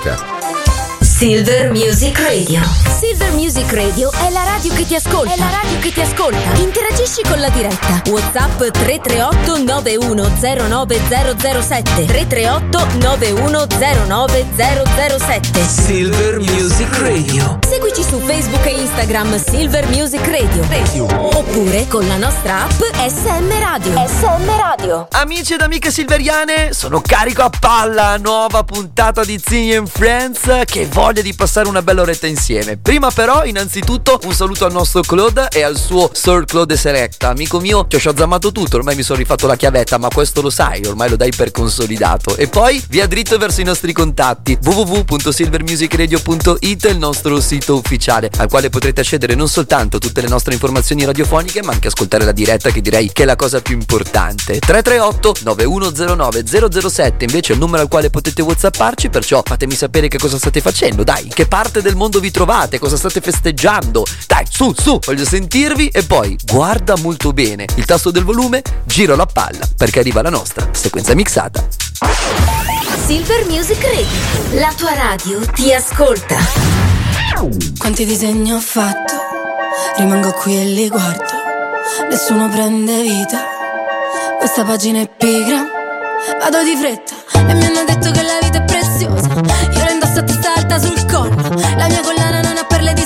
musica. Silver Music Radio. Silver Music Radio è la radio che ti ascolta. È la radio che ti ascolta. Interagisci con la diretta. WhatsApp 338 9109007. 338 9109007. Silver Music Radio. Seguici su Facebook e Instagram Silver Music Radio. Radio. Oppure con la nostra app SM Radio. SM Radio. Amici ed amiche silveriane, sono carico a palla. Nuova puntata di Zing and Friends che voglia di passare una bella oretta insieme. Prima però, innanzitutto, un saluto al nostro Claude e al suo Sir Claude Selecta. Amico mio, ti ho sciazzamato tutto, ormai mi sono rifatto la chiavetta, ma questo lo sai, ormai lo dai per consolidato. E poi via dritto verso i nostri contatti www.silvermusicradio.it il nostro sito ufficiale, al quale potrete accedere non soltanto tutte le nostre informazioni radiofoniche, ma anche ascoltare la diretta che direi che è la cosa più importante. 338 9109 007 invece è il numero al quale potete whatsapparci, perciò fatemi sapere che cosa state facendo? Dai, che parte del mondo vi trovate? Cosa state festeggiando? Dai, su, su, voglio sentirvi e poi guarda molto bene il tasto del volume, giro la palla perché arriva la nostra sequenza mixata. Silver Music Radio, la tua radio ti ascolta. Quanti disegni ho fatto? Rimango qui e li guardo. Nessuno prende vita. Questa pagina è pigra. Vado di fretta e mi hanno detto che la vita è preziosa. Io la indosso a testa alta sul collo. La mia collana non ha perle di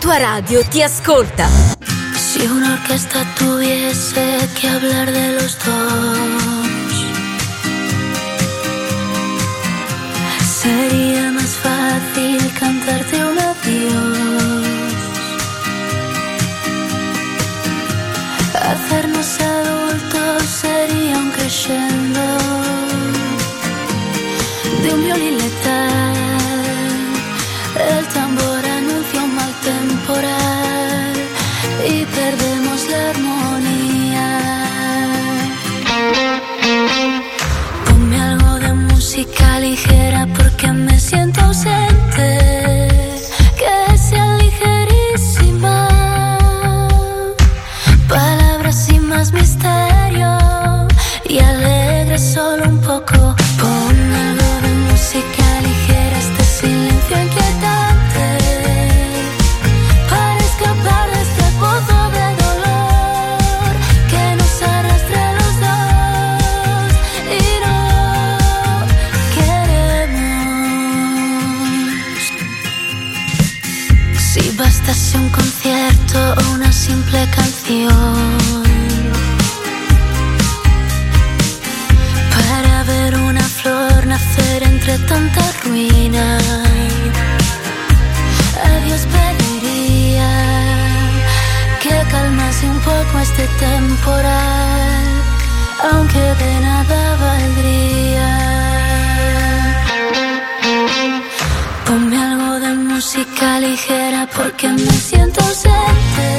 tua radio ti ascolta. Si una orquesta tuviese que hablar de los dos, música ligera porque me siento ausente.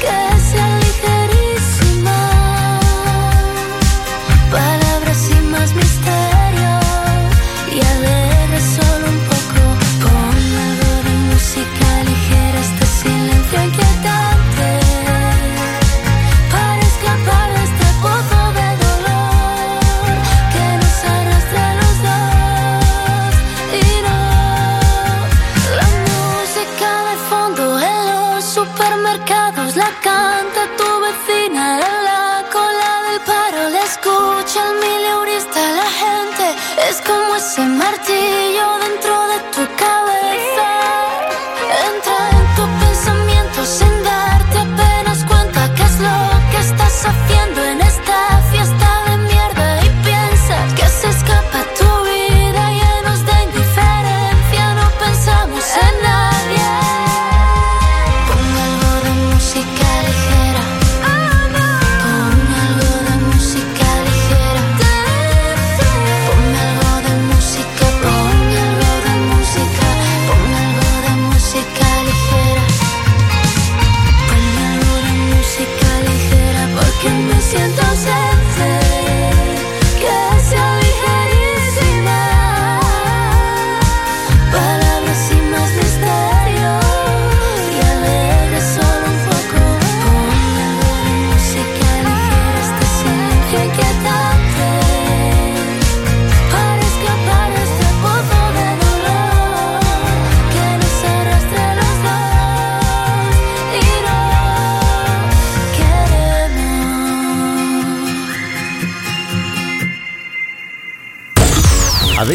Que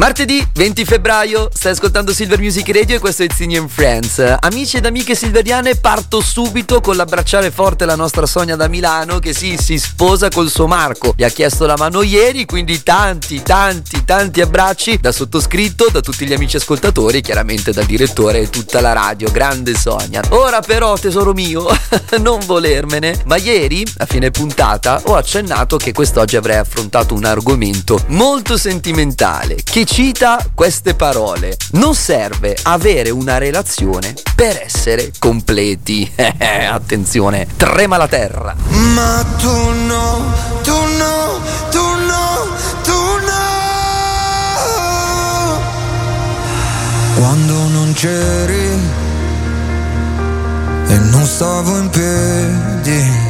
Martedì 20 febbraio, stai ascoltando Silver Music Radio e questo è Zini and Friends. Amici ed amiche silveriane, parto subito con l'abbracciare forte la nostra Sonia da Milano che sì, si sposa col suo Marco. Gli ha chiesto la mano ieri, quindi tanti, tanti, tanti abbracci da sottoscritto, da tutti gli amici ascoltatori, chiaramente dal direttore e tutta la radio. Grande Sonia. Ora però, tesoro mio, non volermene, ma ieri, a fine puntata, ho accennato che quest'oggi avrei affrontato un argomento molto sentimentale che cita queste parole. Non serve avere una relazione per essere completi. Attenzione, trema la terra. Ma tu no, tu no, tu no, tu no. Quando non c'eri e non stavo in piedi.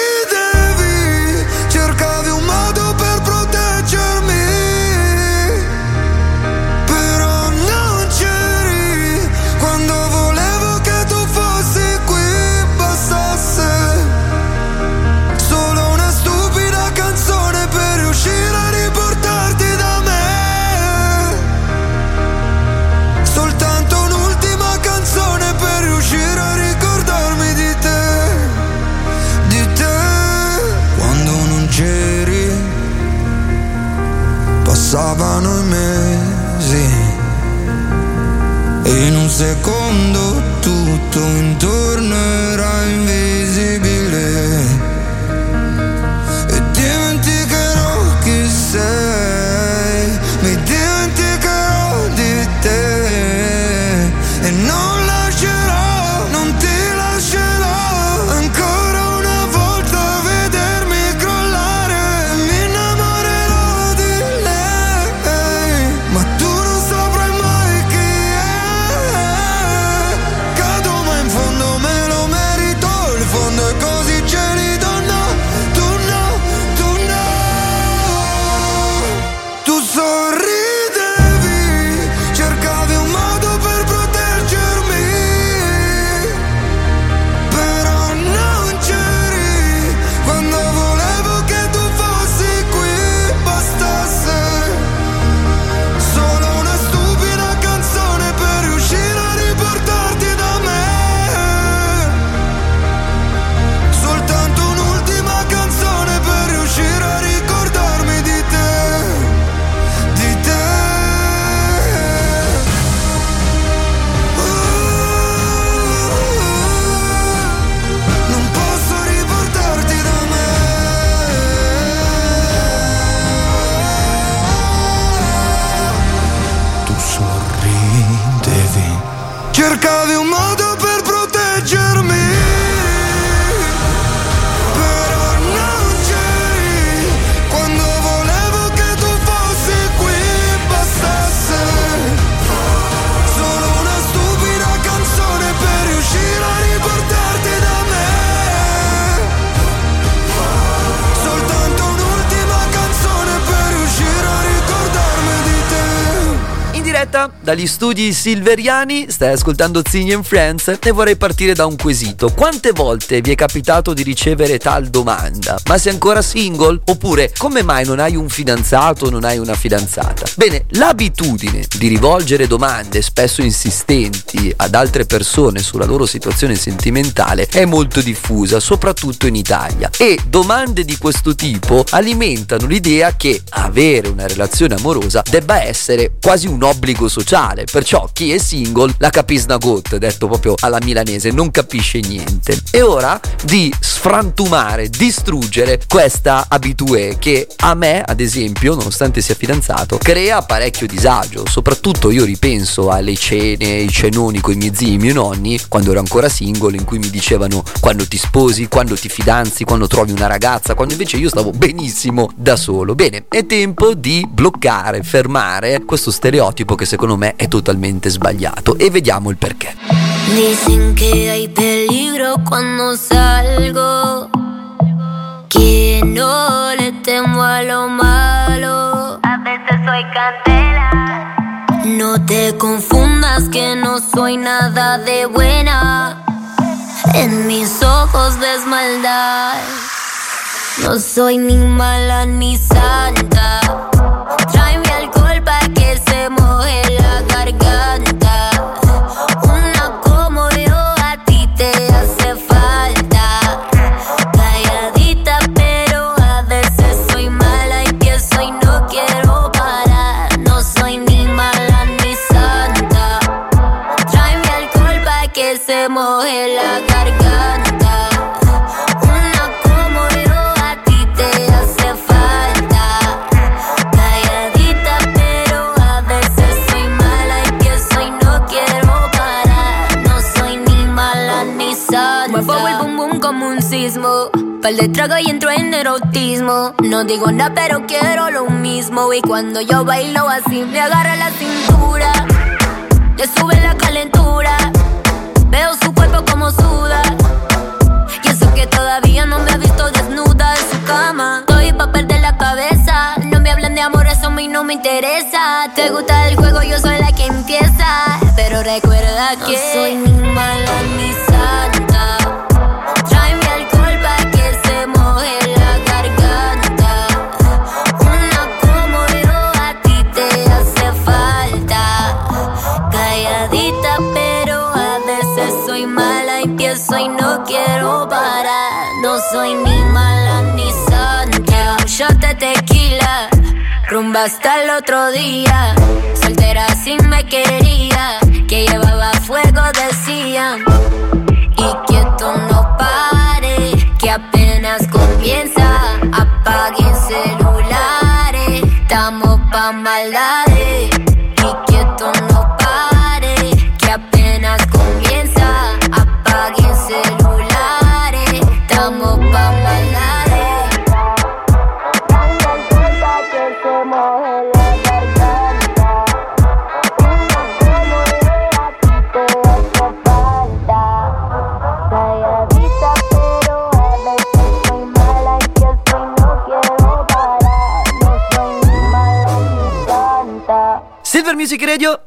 secondo tutto intorno era invisibile dagli studi silveriani, stai ascoltando Ziggy and Friends e vorrei partire da un quesito. Quante volte vi è capitato di ricevere tal domanda? Ma sei ancora single? Oppure come mai non hai un fidanzato o non hai una fidanzata? Bene, l'abitudine di rivolgere domande spesso insistenti ad altre persone sulla loro situazione sentimentale è molto diffusa, soprattutto in Italia. E domande di questo tipo alimentano l'idea che avere una relazione amorosa debba essere quasi un obbligo sociale sociale, perciò chi è single la capisna got, detto proprio alla milanese, non capisce niente. È ora di sfrantumare, distruggere questa abitudine che a me, ad esempio, nonostante sia fidanzato, crea parecchio disagio. Soprattutto io ripenso alle cene, i cenoni con i miei zii, i miei nonni, quando ero ancora single, in cui mi dicevano quando ti sposi, quando ti fidanzi, quando trovi una ragazza, quando invece io stavo benissimo da solo. Bene, è tempo di bloccare, fermare questo stereotipo che secondo me è totalmente sbagliato e vediamo il perché. Dicen que hay peligro cuando salgo, que no le temo a lo malo. A veces soy candela. No te confundas que no soy nada de buena. En mis ojos ves maldad. No soy ni mala ni santa. Moje la garganta. Una como yo a ti te hace falta. Calladita, pero a veces soy mala y pienso y no quiero parar. No soy ni mala ni santa. Muevo el bum bum como un sismo. Pal de trago y entro en erotismo. No digo nada, pero quiero lo mismo. Y cuando yo bailo así, me agarra la cintura. Le sube la calentura. Veo su cuerpo como suda. Y eso que todavía no me ha visto desnuda en su cama. Estoy pa' perder la cabeza. No me hablan de amor, eso a mí no me interesa. Te gusta el juego, yo soy la que empieza. Pero recuerda que no soy ni mala ni paso y no quiero parar. No soy ni mala ni santa. Un shot de tequila, rumba hasta el otro día. Soltera si me quería, que llevaba fuego decía. Y quieto no pare, que apenas comienza. Apaguen celulares, estamos pa' maldades.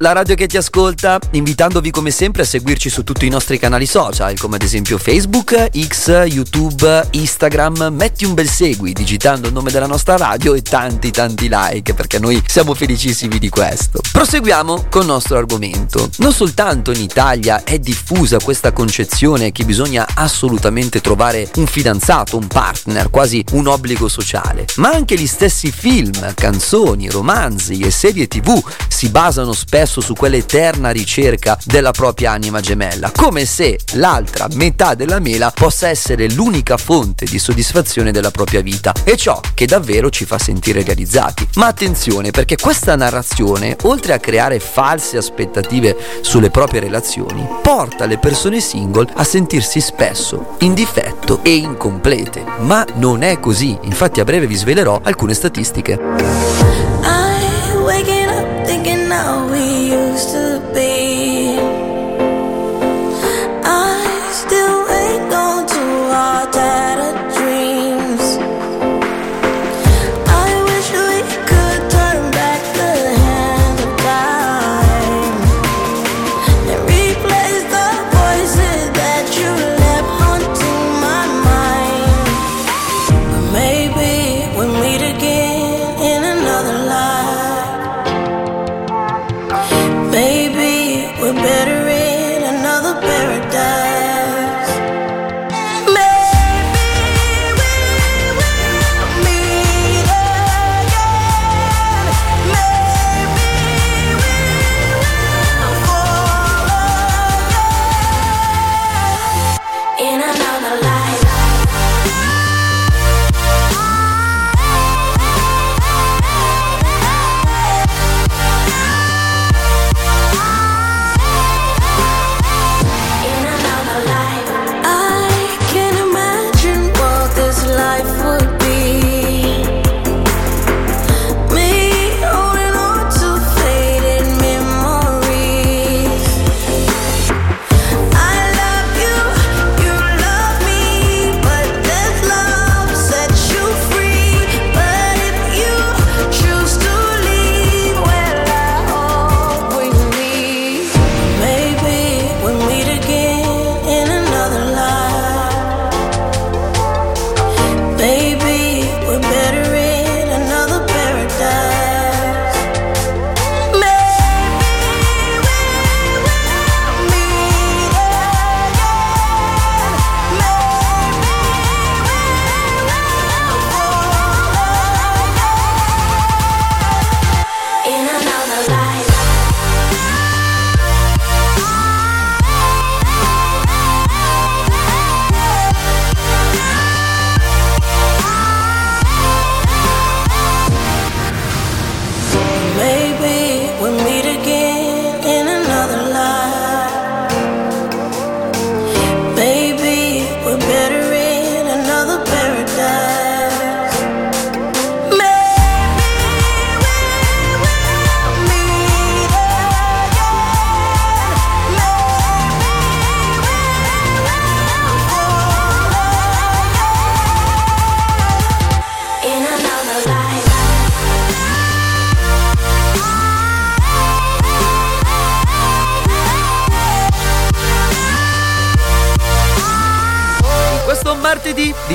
La radio che ti ascolta, invitandovi come sempre a seguirci su tutti i nostri canali social, come ad esempio Facebook, X, YouTube, Instagram. Metti un bel segui digitando il nome della nostra radio e tanti tanti like, perché noi siamo felicissimi di questo. Proseguiamo con il nostro argomento. Non soltanto in Italia è diffusa questa concezione che bisogna assolutamente trovare un fidanzato, un partner, quasi un obbligo sociale, ma anche gli stessi film, canzoni, romanzi e serie tv si basano spesso su quell'eterna ricerca della propria anima gemella, come se l'altra metà della mela possa essere l'unica fonte di soddisfazione della propria vita e ciò che davvero ci fa sentire realizzati. Ma attenzione perché questa narrazione, oltre a creare false aspettative sulle proprie relazioni, porta le persone single a sentirsi spesso in difetto e incomplete. Ma non è così, infatti a breve vi svelerò alcune statistiche. I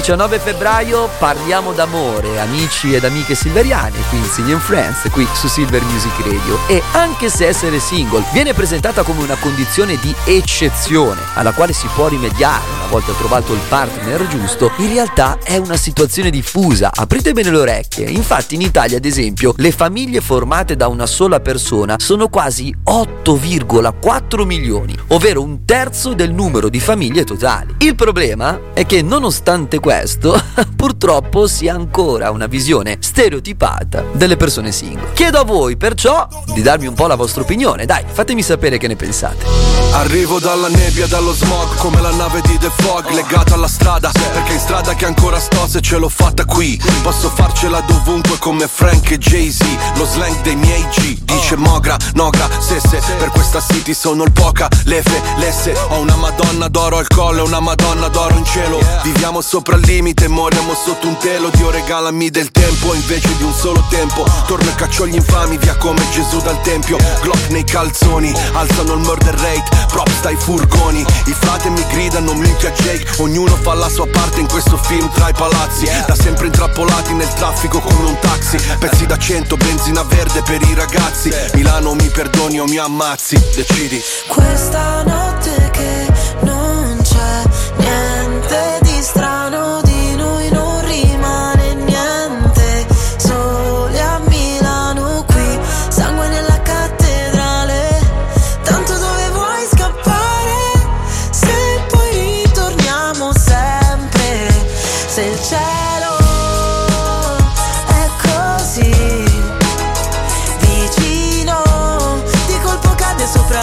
19 febbraio parliamo d'amore, amici ed amiche silveriane, Quincy and Friends, qui su Silver Music Radio. E anche se essere single viene presentata come una condizione di eccezione alla quale si può rimediare una volta trovato il partner giusto, in realtà è una situazione diffusa. Aprite bene le orecchie. Infatti in Italia, ad esempio, le famiglie formate da una sola persona sono quasi 8,4 milioni, ovvero un terzo del numero di famiglie totali. Il problema è che nonostante questo, purtroppo si ha ancora una visione stereotipata delle persone single. Chiedo a voi perciò di darmi un po' la vostra opinione, dai, fatemi sapere che ne pensate. Arrivo dalla nebbia, dallo smog, come la nave di The Fog, legata alla strada, perché in strada che ancora sto se ce l'ho fatta qui. Posso farcela dovunque come Frank e Jay-Z, lo slang dei miei G, dice Mogra, Nogra, Sesse, per questa city sono il poca, lefe, lesse, ho una madonna d'oro al collo e una madonna d'oro in cielo. Viviamo sopra il limite, moriamo sotto un telo, Dio regalami del tempo invece di un solo tempo. Torno e caccio gli infami via come Gesù dal tempio, Glock nei calzoni, alzano il murder rate, props dai furgoni, i frate mi gridano minchia Jake, ognuno fa la sua parte in questo film tra i palazzi, da sempre intrappolati nel traffico come un taxi, pezzi da cento, benzina verde per i ragazzi, Milano mi perdoni o mi ammazzi, decidi. Questa notte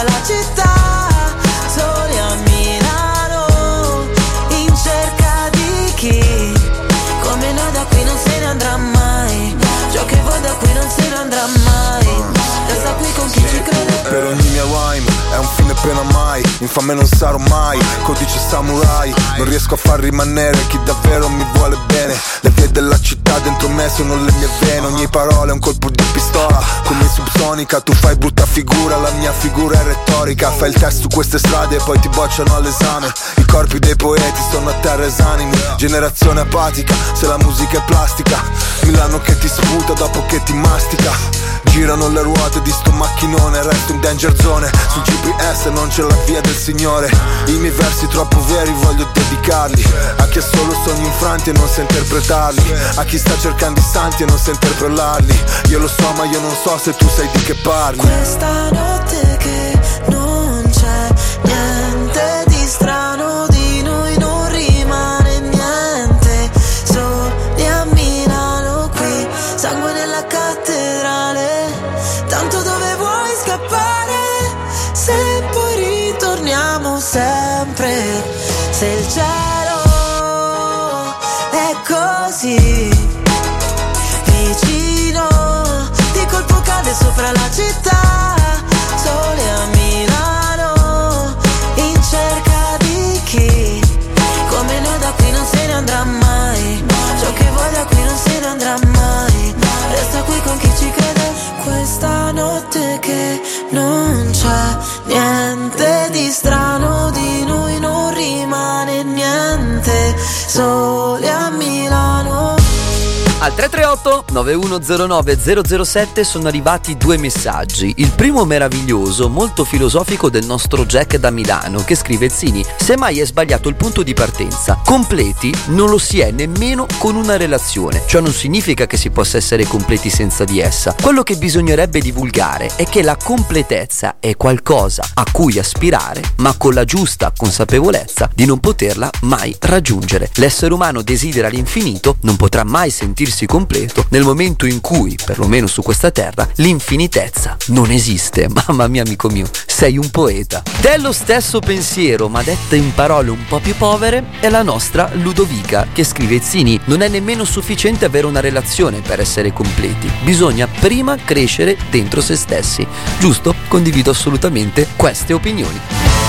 la città pena mai Infame non sarò mai, codice samurai. Non riesco a far rimanere chi davvero mi vuole bene. Le vie della città dentro me sono le mie vene. Ogni parola è un colpo di pistola. Come subsonica tu fai brutta figura La mia figura è retorica. Fai il test su queste strade e poi ti bocciano all'esame. I corpi dei poeti sono a terra esanimi. Generazione apatica, se la musica è plastica. Milano che ti sputa dopo che ti mastica. Girano le ruote di sto macchinone Resto in danger zone. Sul GPS non c'è la via del Signore. I miei versi troppo veri voglio dedicarli. A chi ha solo sogni infranti e non sa interpretarli. A chi sta cercando i santi e non sa interpellarli. Io lo so ma io non so se tu sai di che parli. Questa notte se il niente soli a Milano Al 338 9109 007 sono arrivati due messaggi. Il primo meraviglioso, molto filosofico del nostro Jack da Milano, che scrive Zini: Semmai è sbagliato il punto di partenza. Completi non lo si è nemmeno con una relazione. Ciò non significa che si possa essere completi senza di essa. Quello che bisognerebbe divulgare è che la completezza è qualcosa a cui aspirare, ma con la giusta consapevolezza di non poterla mai raggiungere. L'essere umano desidera l'infinito, non potrà mai sentirsi completo nel momento in cui, perlomeno su questa terra, l'infinitezza non esiste. Mamma mia, amico mio, sei un poeta. Dello stesso pensiero, ma detta in parole un po' più povere, è la nostra Ludovica, che scrive Zini, non è nemmeno sufficiente avere una relazione per essere completi, bisogna prima crescere dentro se stessi. Giusto? Condivido assolutamente queste opinioni.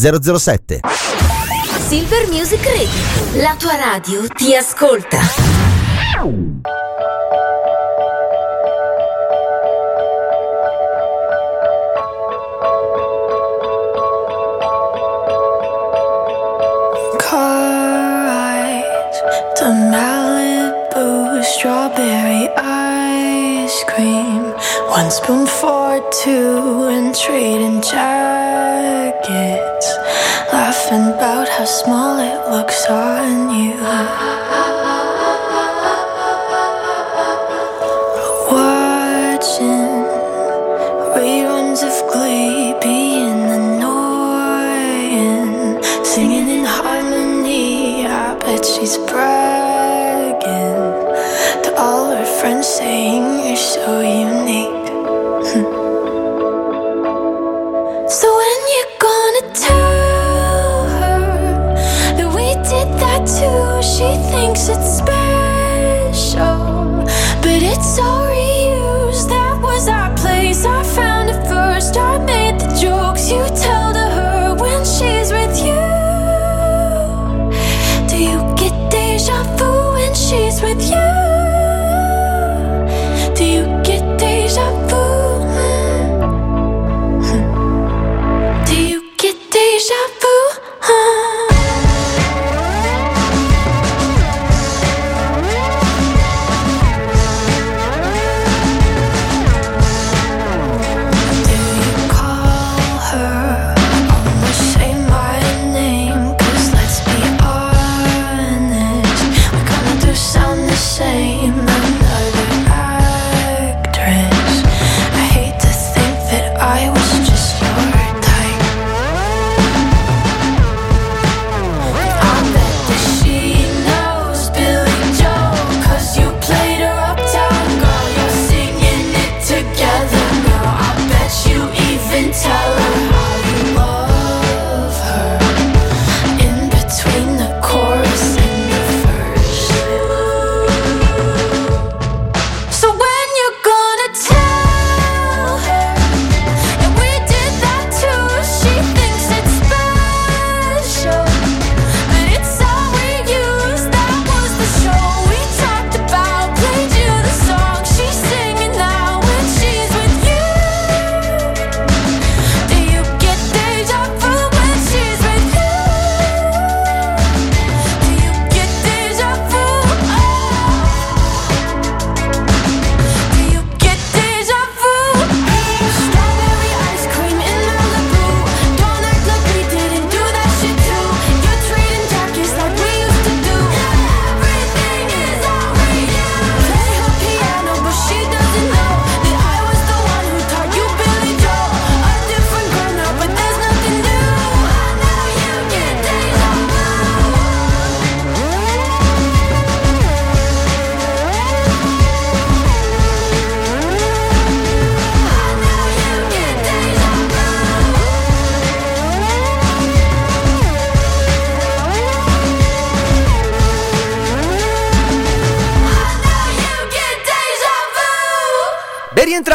007 Silver Music Radio. La tua radio ti ascolta. Car ride to Malibu, strawberry ice cream. One spoon for two and trading jackets. About how small it looks on you.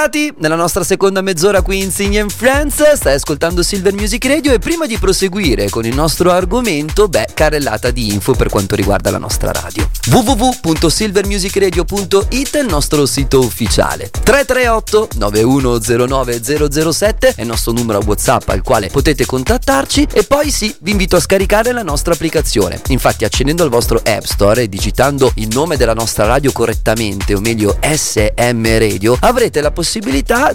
Rientrati nella nostra seconda mezz'ora qui in Sing and Friends, stai ascoltando Silver Music Radio e prima di proseguire con il nostro argomento, beh, carrellata di info per quanto riguarda la nostra radio. www.silvermusicradio.it è il nostro sito ufficiale. 338 9109 007 è il nostro numero WhatsApp al quale potete contattarci e poi sì, vi invito a scaricare la nostra applicazione. Infatti accedendo al vostro App Store e digitando il nome della nostra radio correttamente, o meglio SM Radio, avrete la possibilità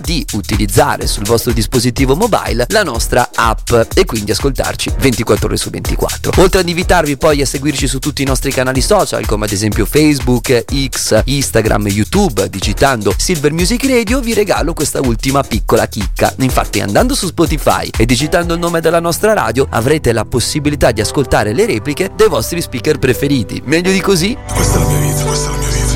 di utilizzare sul vostro dispositivo mobile la nostra app e quindi ascoltarci 24 ore su 24. Oltre ad invitarvi poi a seguirci su tutti i nostri canali social come ad esempio Facebook, X, Instagram, YouTube, digitando Silver Music Radio vi regalo questa ultima piccola chicca. Infatti andando su Spotify e digitando il nome della nostra radio avrete la possibilità di ascoltare le repliche dei vostri speaker preferiti. Meglio di così? Questa è la mia vita, questa è la mia vita.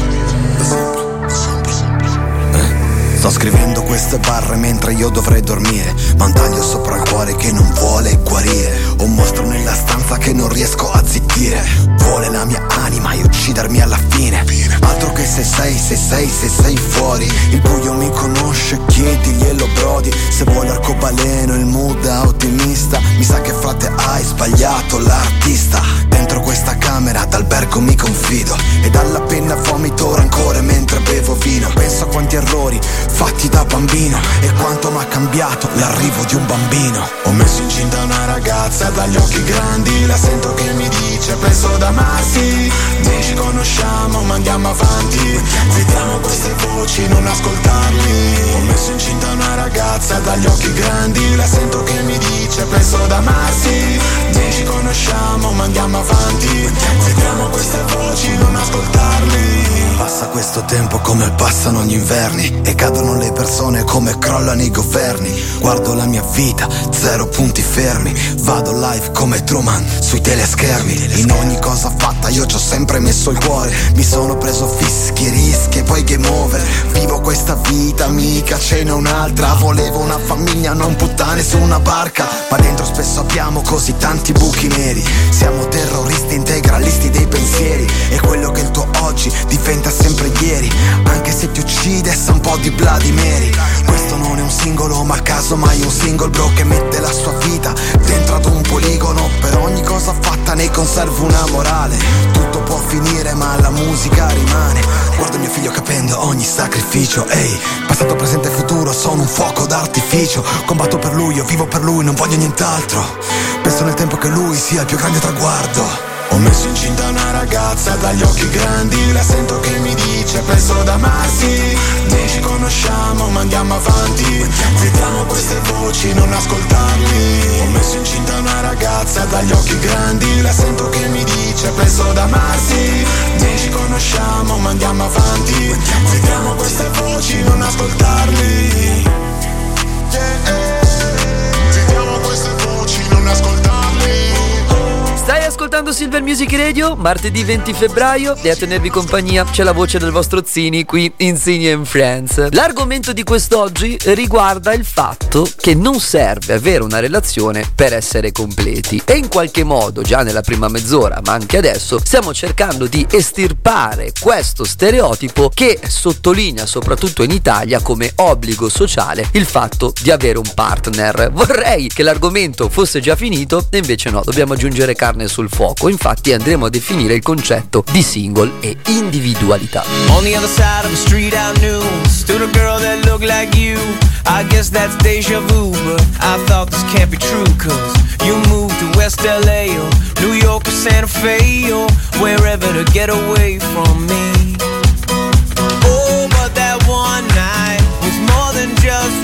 Sto scrivendo queste barre mentre io dovrei dormire. Ma un taglio sopra il cuore che non vuole guarire. Un mostro nella stanza che non riesco a zittire. Vuole la mia anima e uccidermi alla fine. Altro che se sei, se sei, se sei fuori. Il buio mi conosce, chiediglielo Brody Se vuole arcobaleno, il mood ottimista. Mi sa che frate hai sbagliato l'artista. Dentro questa camera d'albergo mi confido. E dalla penna vomito rancore mentre bevo vino. Penso a quanti errori fatti da bambino E quanto mi ha cambiato l'arrivo di un bambino. Ho messo incinta una ragazza dagli occhi grandi La sento che mi dice penso da amarsi Noi ci conosciamo ma andiamo avanti. Vediamo queste voci, non ascoltarli Ho messo incinta una ragazza dagli occhi grandi La sento che mi dice penso da amarsi Noi ci conosciamo ma andiamo avanti. Vediamo queste voci, non ascoltarli Passa questo tempo come passano gli inverni E cadono le persone come crollano i governi. Guardo la mia vita, zero punti fermi. Vado live come Truman sui teleschermi. In ogni cosa fatta io ci ho sempre messo il cuore. Mi sono preso fischi, rischi e poi game over. Vivo questa vita, mica ce n'è un'altra. Volevo una famiglia, non puttane su una barca. Ma dentro spesso abbiamo così tanti buchi neri. Siamo terroristi integralisti dei pensieri. E quello che il tuo oggi diventa sempre ieri. Anche se ti uccide sa un po' di Mary. Questo non è un singolo ma caso mai un single bro Che mette la sua vita dentro ad un poligono. Per ogni cosa fatta ne conservo una morale. Tutto può finire ma la musica rimane. Guardo mio figlio capendo ogni sacrificio Ehi, passato, presente e futuro sono un fuoco d'artificio. Combatto per lui, io vivo per lui, non voglio nient'altro. Penso nel tempo che lui sia il più grande traguardo ho messo incinta una ragazza dagli occhi grandi La sento che mi dice penso da amarsi Noi ci conosciamo ma andiamo avanti. Vediamo queste voci, non ascoltarli Ho messo incinta una ragazza dagli occhi grandi La sento che mi dice penso da amarsi Noi ci conosciamo ma andiamo avanti. Vediamo queste voci, non ascoltarli ascoltando Silver Music Radio? Martedì 20 febbraio e a tenervi compagnia c'è la voce del vostro Zini qui in Zini and Friends. L'argomento di quest'oggi riguarda il fatto che non serve avere una relazione per essere completi e in qualche modo già nella prima mezz'ora ma anche adesso stiamo cercando di estirpare questo stereotipo che sottolinea soprattutto in Italia come obbligo sociale il fatto di avere un partner. Vorrei che l'argomento fosse già finito e invece no, dobbiamo aggiungere carne sul. Infatti andremo a definire il concetto di single e individualità. On the other side of the street I knew Stood a girl that looked like you. I guess that's deja vu But I thought this can't be true Cause you moved to West LA Or New York or Santa Fe Or wherever to get away from me. Oh, but that one night Was more than just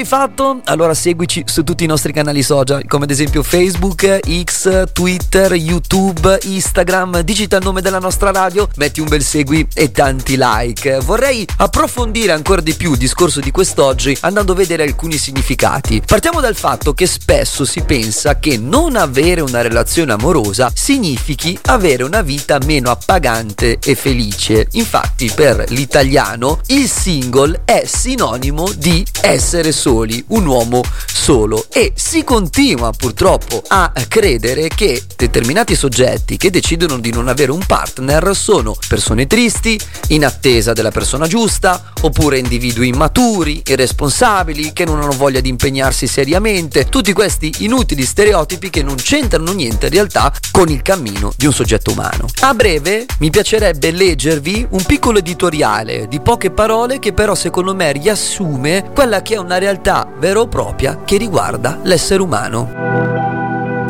l'hai fatto? Allora seguici su tutti i nostri canali social, come ad esempio Facebook, X, Twitter, YouTube, Instagram. Digita il nome della nostra radio, metti un bel segui e tanti like. Vorrei approfondire ancora di più il discorso di quest'oggi andando a vedere alcuni significati. Partiamo dal fatto che spesso si pensa che non avere una relazione amorosa significhi avere una vita meno appagante e felice. Infatti per l'italiano il single è sinonimo di essere essere soli, un uomo solo e si continua purtroppo a credere che determinati soggetti che decidono di non avere un partner sono persone tristi, in attesa della persona giusta, oppure individui immaturi, irresponsabili, che non hanno voglia di impegnarsi seriamente, tutti questi inutili stereotipi che non c'entrano niente in realtà con il cammino di un soggetto umano. A breve mi piacerebbe leggervi un piccolo editoriale di poche parole che però secondo me riassume quella che è una realtà vera o propria che riguarda l'essere umano.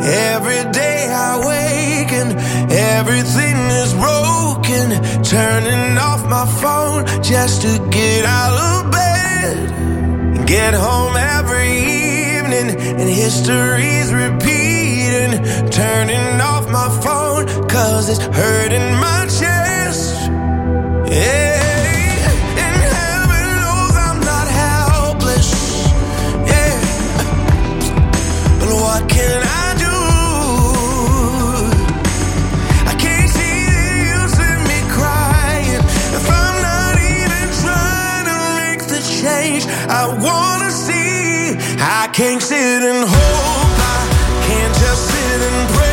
Every day I wake and everything is broken. Turning off my phone just to get out of bed. Get home every evening and history's repeating. Turning off my phone cause it's hurting my chest. Yeah. Can't see the use in me crying if I'm not even trying to make the change I wanna see. I can't sit and hope. I can't just sit and pray.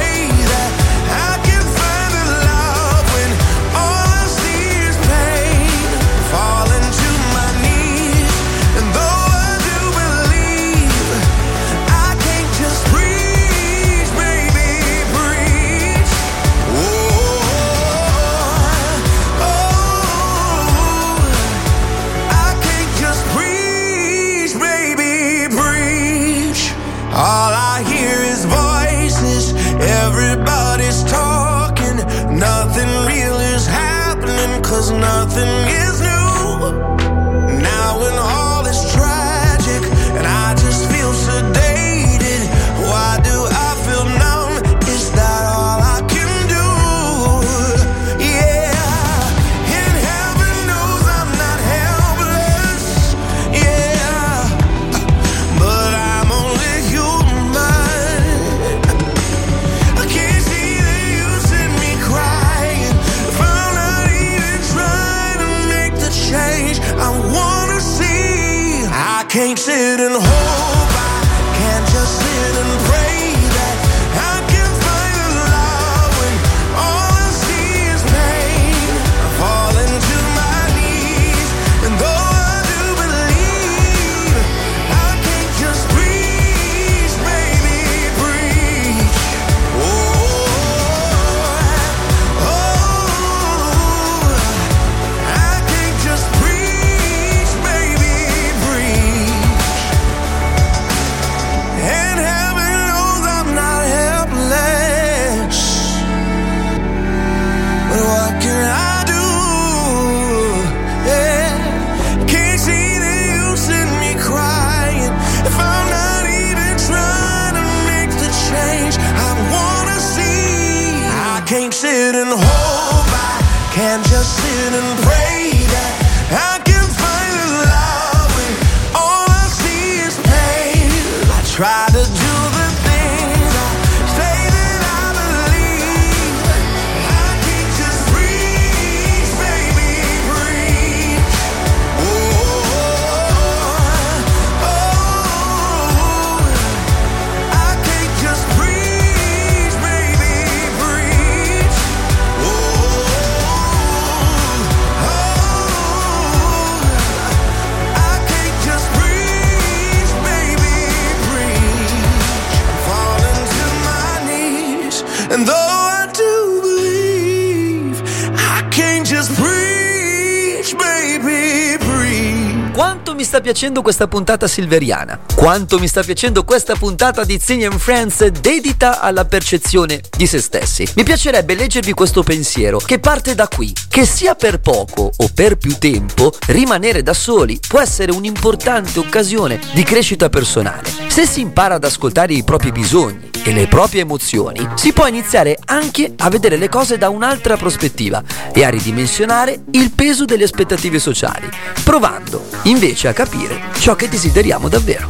Piacendo questa puntata silveriana? Quanto mi sta piacendo questa puntata di Zini and Friends dedita alla percezione di se stessi? Mi piacerebbe leggervi questo pensiero che parte da qui, che sia per poco o per più tempo, rimanere da soli può essere un'importante occasione di crescita personale. Se si impara ad ascoltare i propri bisogni e le proprie emozioni, si può iniziare anche a vedere le cose da un'altra prospettiva e a ridimensionare il peso delle aspettative sociali, provando invece a capire ciò che desideriamo davvero.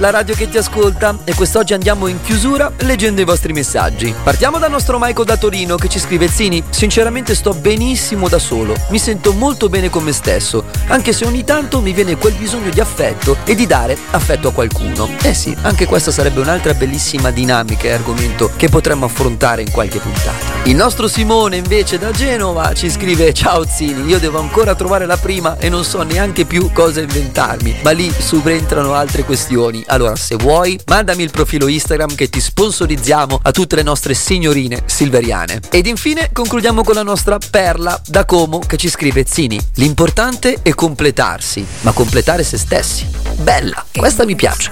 La radio che ti ascolta e quest'oggi andiamo in chiusura leggendo i vostri messaggi. Partiamo dal nostro Michael da Torino che ci scrive Zini, sinceramente sto benissimo da solo, mi sento molto bene con me stesso, anche se ogni tanto mi viene quel bisogno di affetto e di dare affetto a qualcuno. Eh sì, anche questa sarebbe un'altra bellissima dinamica e argomento che potremmo affrontare in qualche puntata. Il nostro Simone invece da Genova ci scrive Ciao Zini, io devo ancora trovare la prima e non so neanche più cosa inventarmi, ma lì subentrano altre questioni. Allora, se vuoi, mandami il profilo Instagram che ti sponsorizziamo a tutte le nostre signorine silveriane. Ed infine concludiamo con la nostra perla da Como che ci scrive Zini, l'importante è completarsi, ma completare se stessi. Bella, questa mi piace.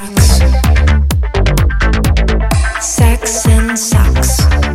Sex and sucks.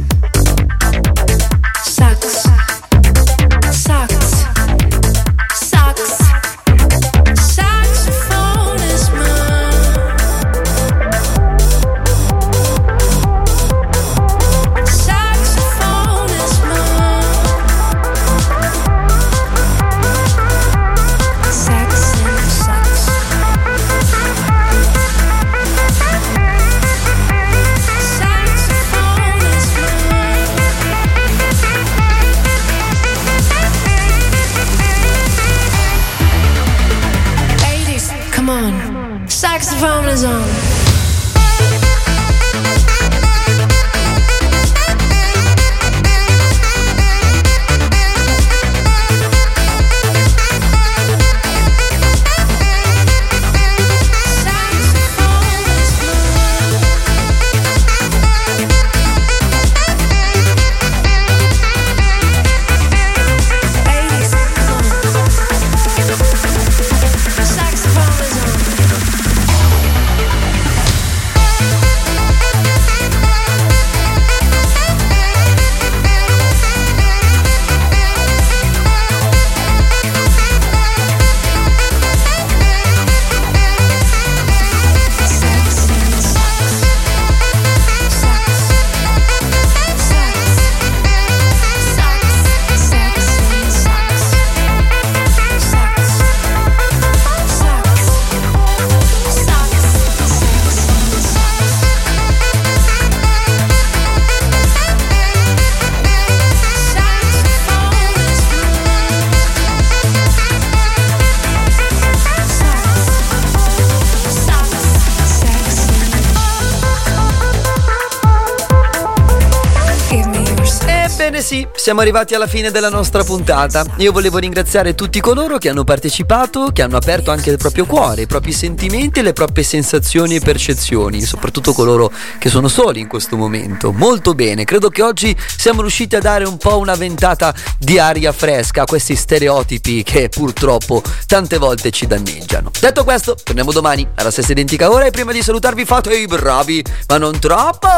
Siamo arrivati alla fine della nostra puntata. Io volevo ringraziare tutti coloro che hanno partecipato, che hanno aperto anche il proprio cuore, i propri sentimenti, le proprie sensazioni e percezioni, soprattutto coloro che sono soli in questo momento. Molto bene, credo che oggi siamo riusciti a dare un po' una ventata di aria fresca a questi stereotipi che purtroppo tante volte ci danneggiano. Detto questo, torniamo domani alla stessa identica ora e prima di salutarvi fate i bravi, ma non troppo.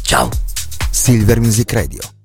Ciao. Silver Music Radio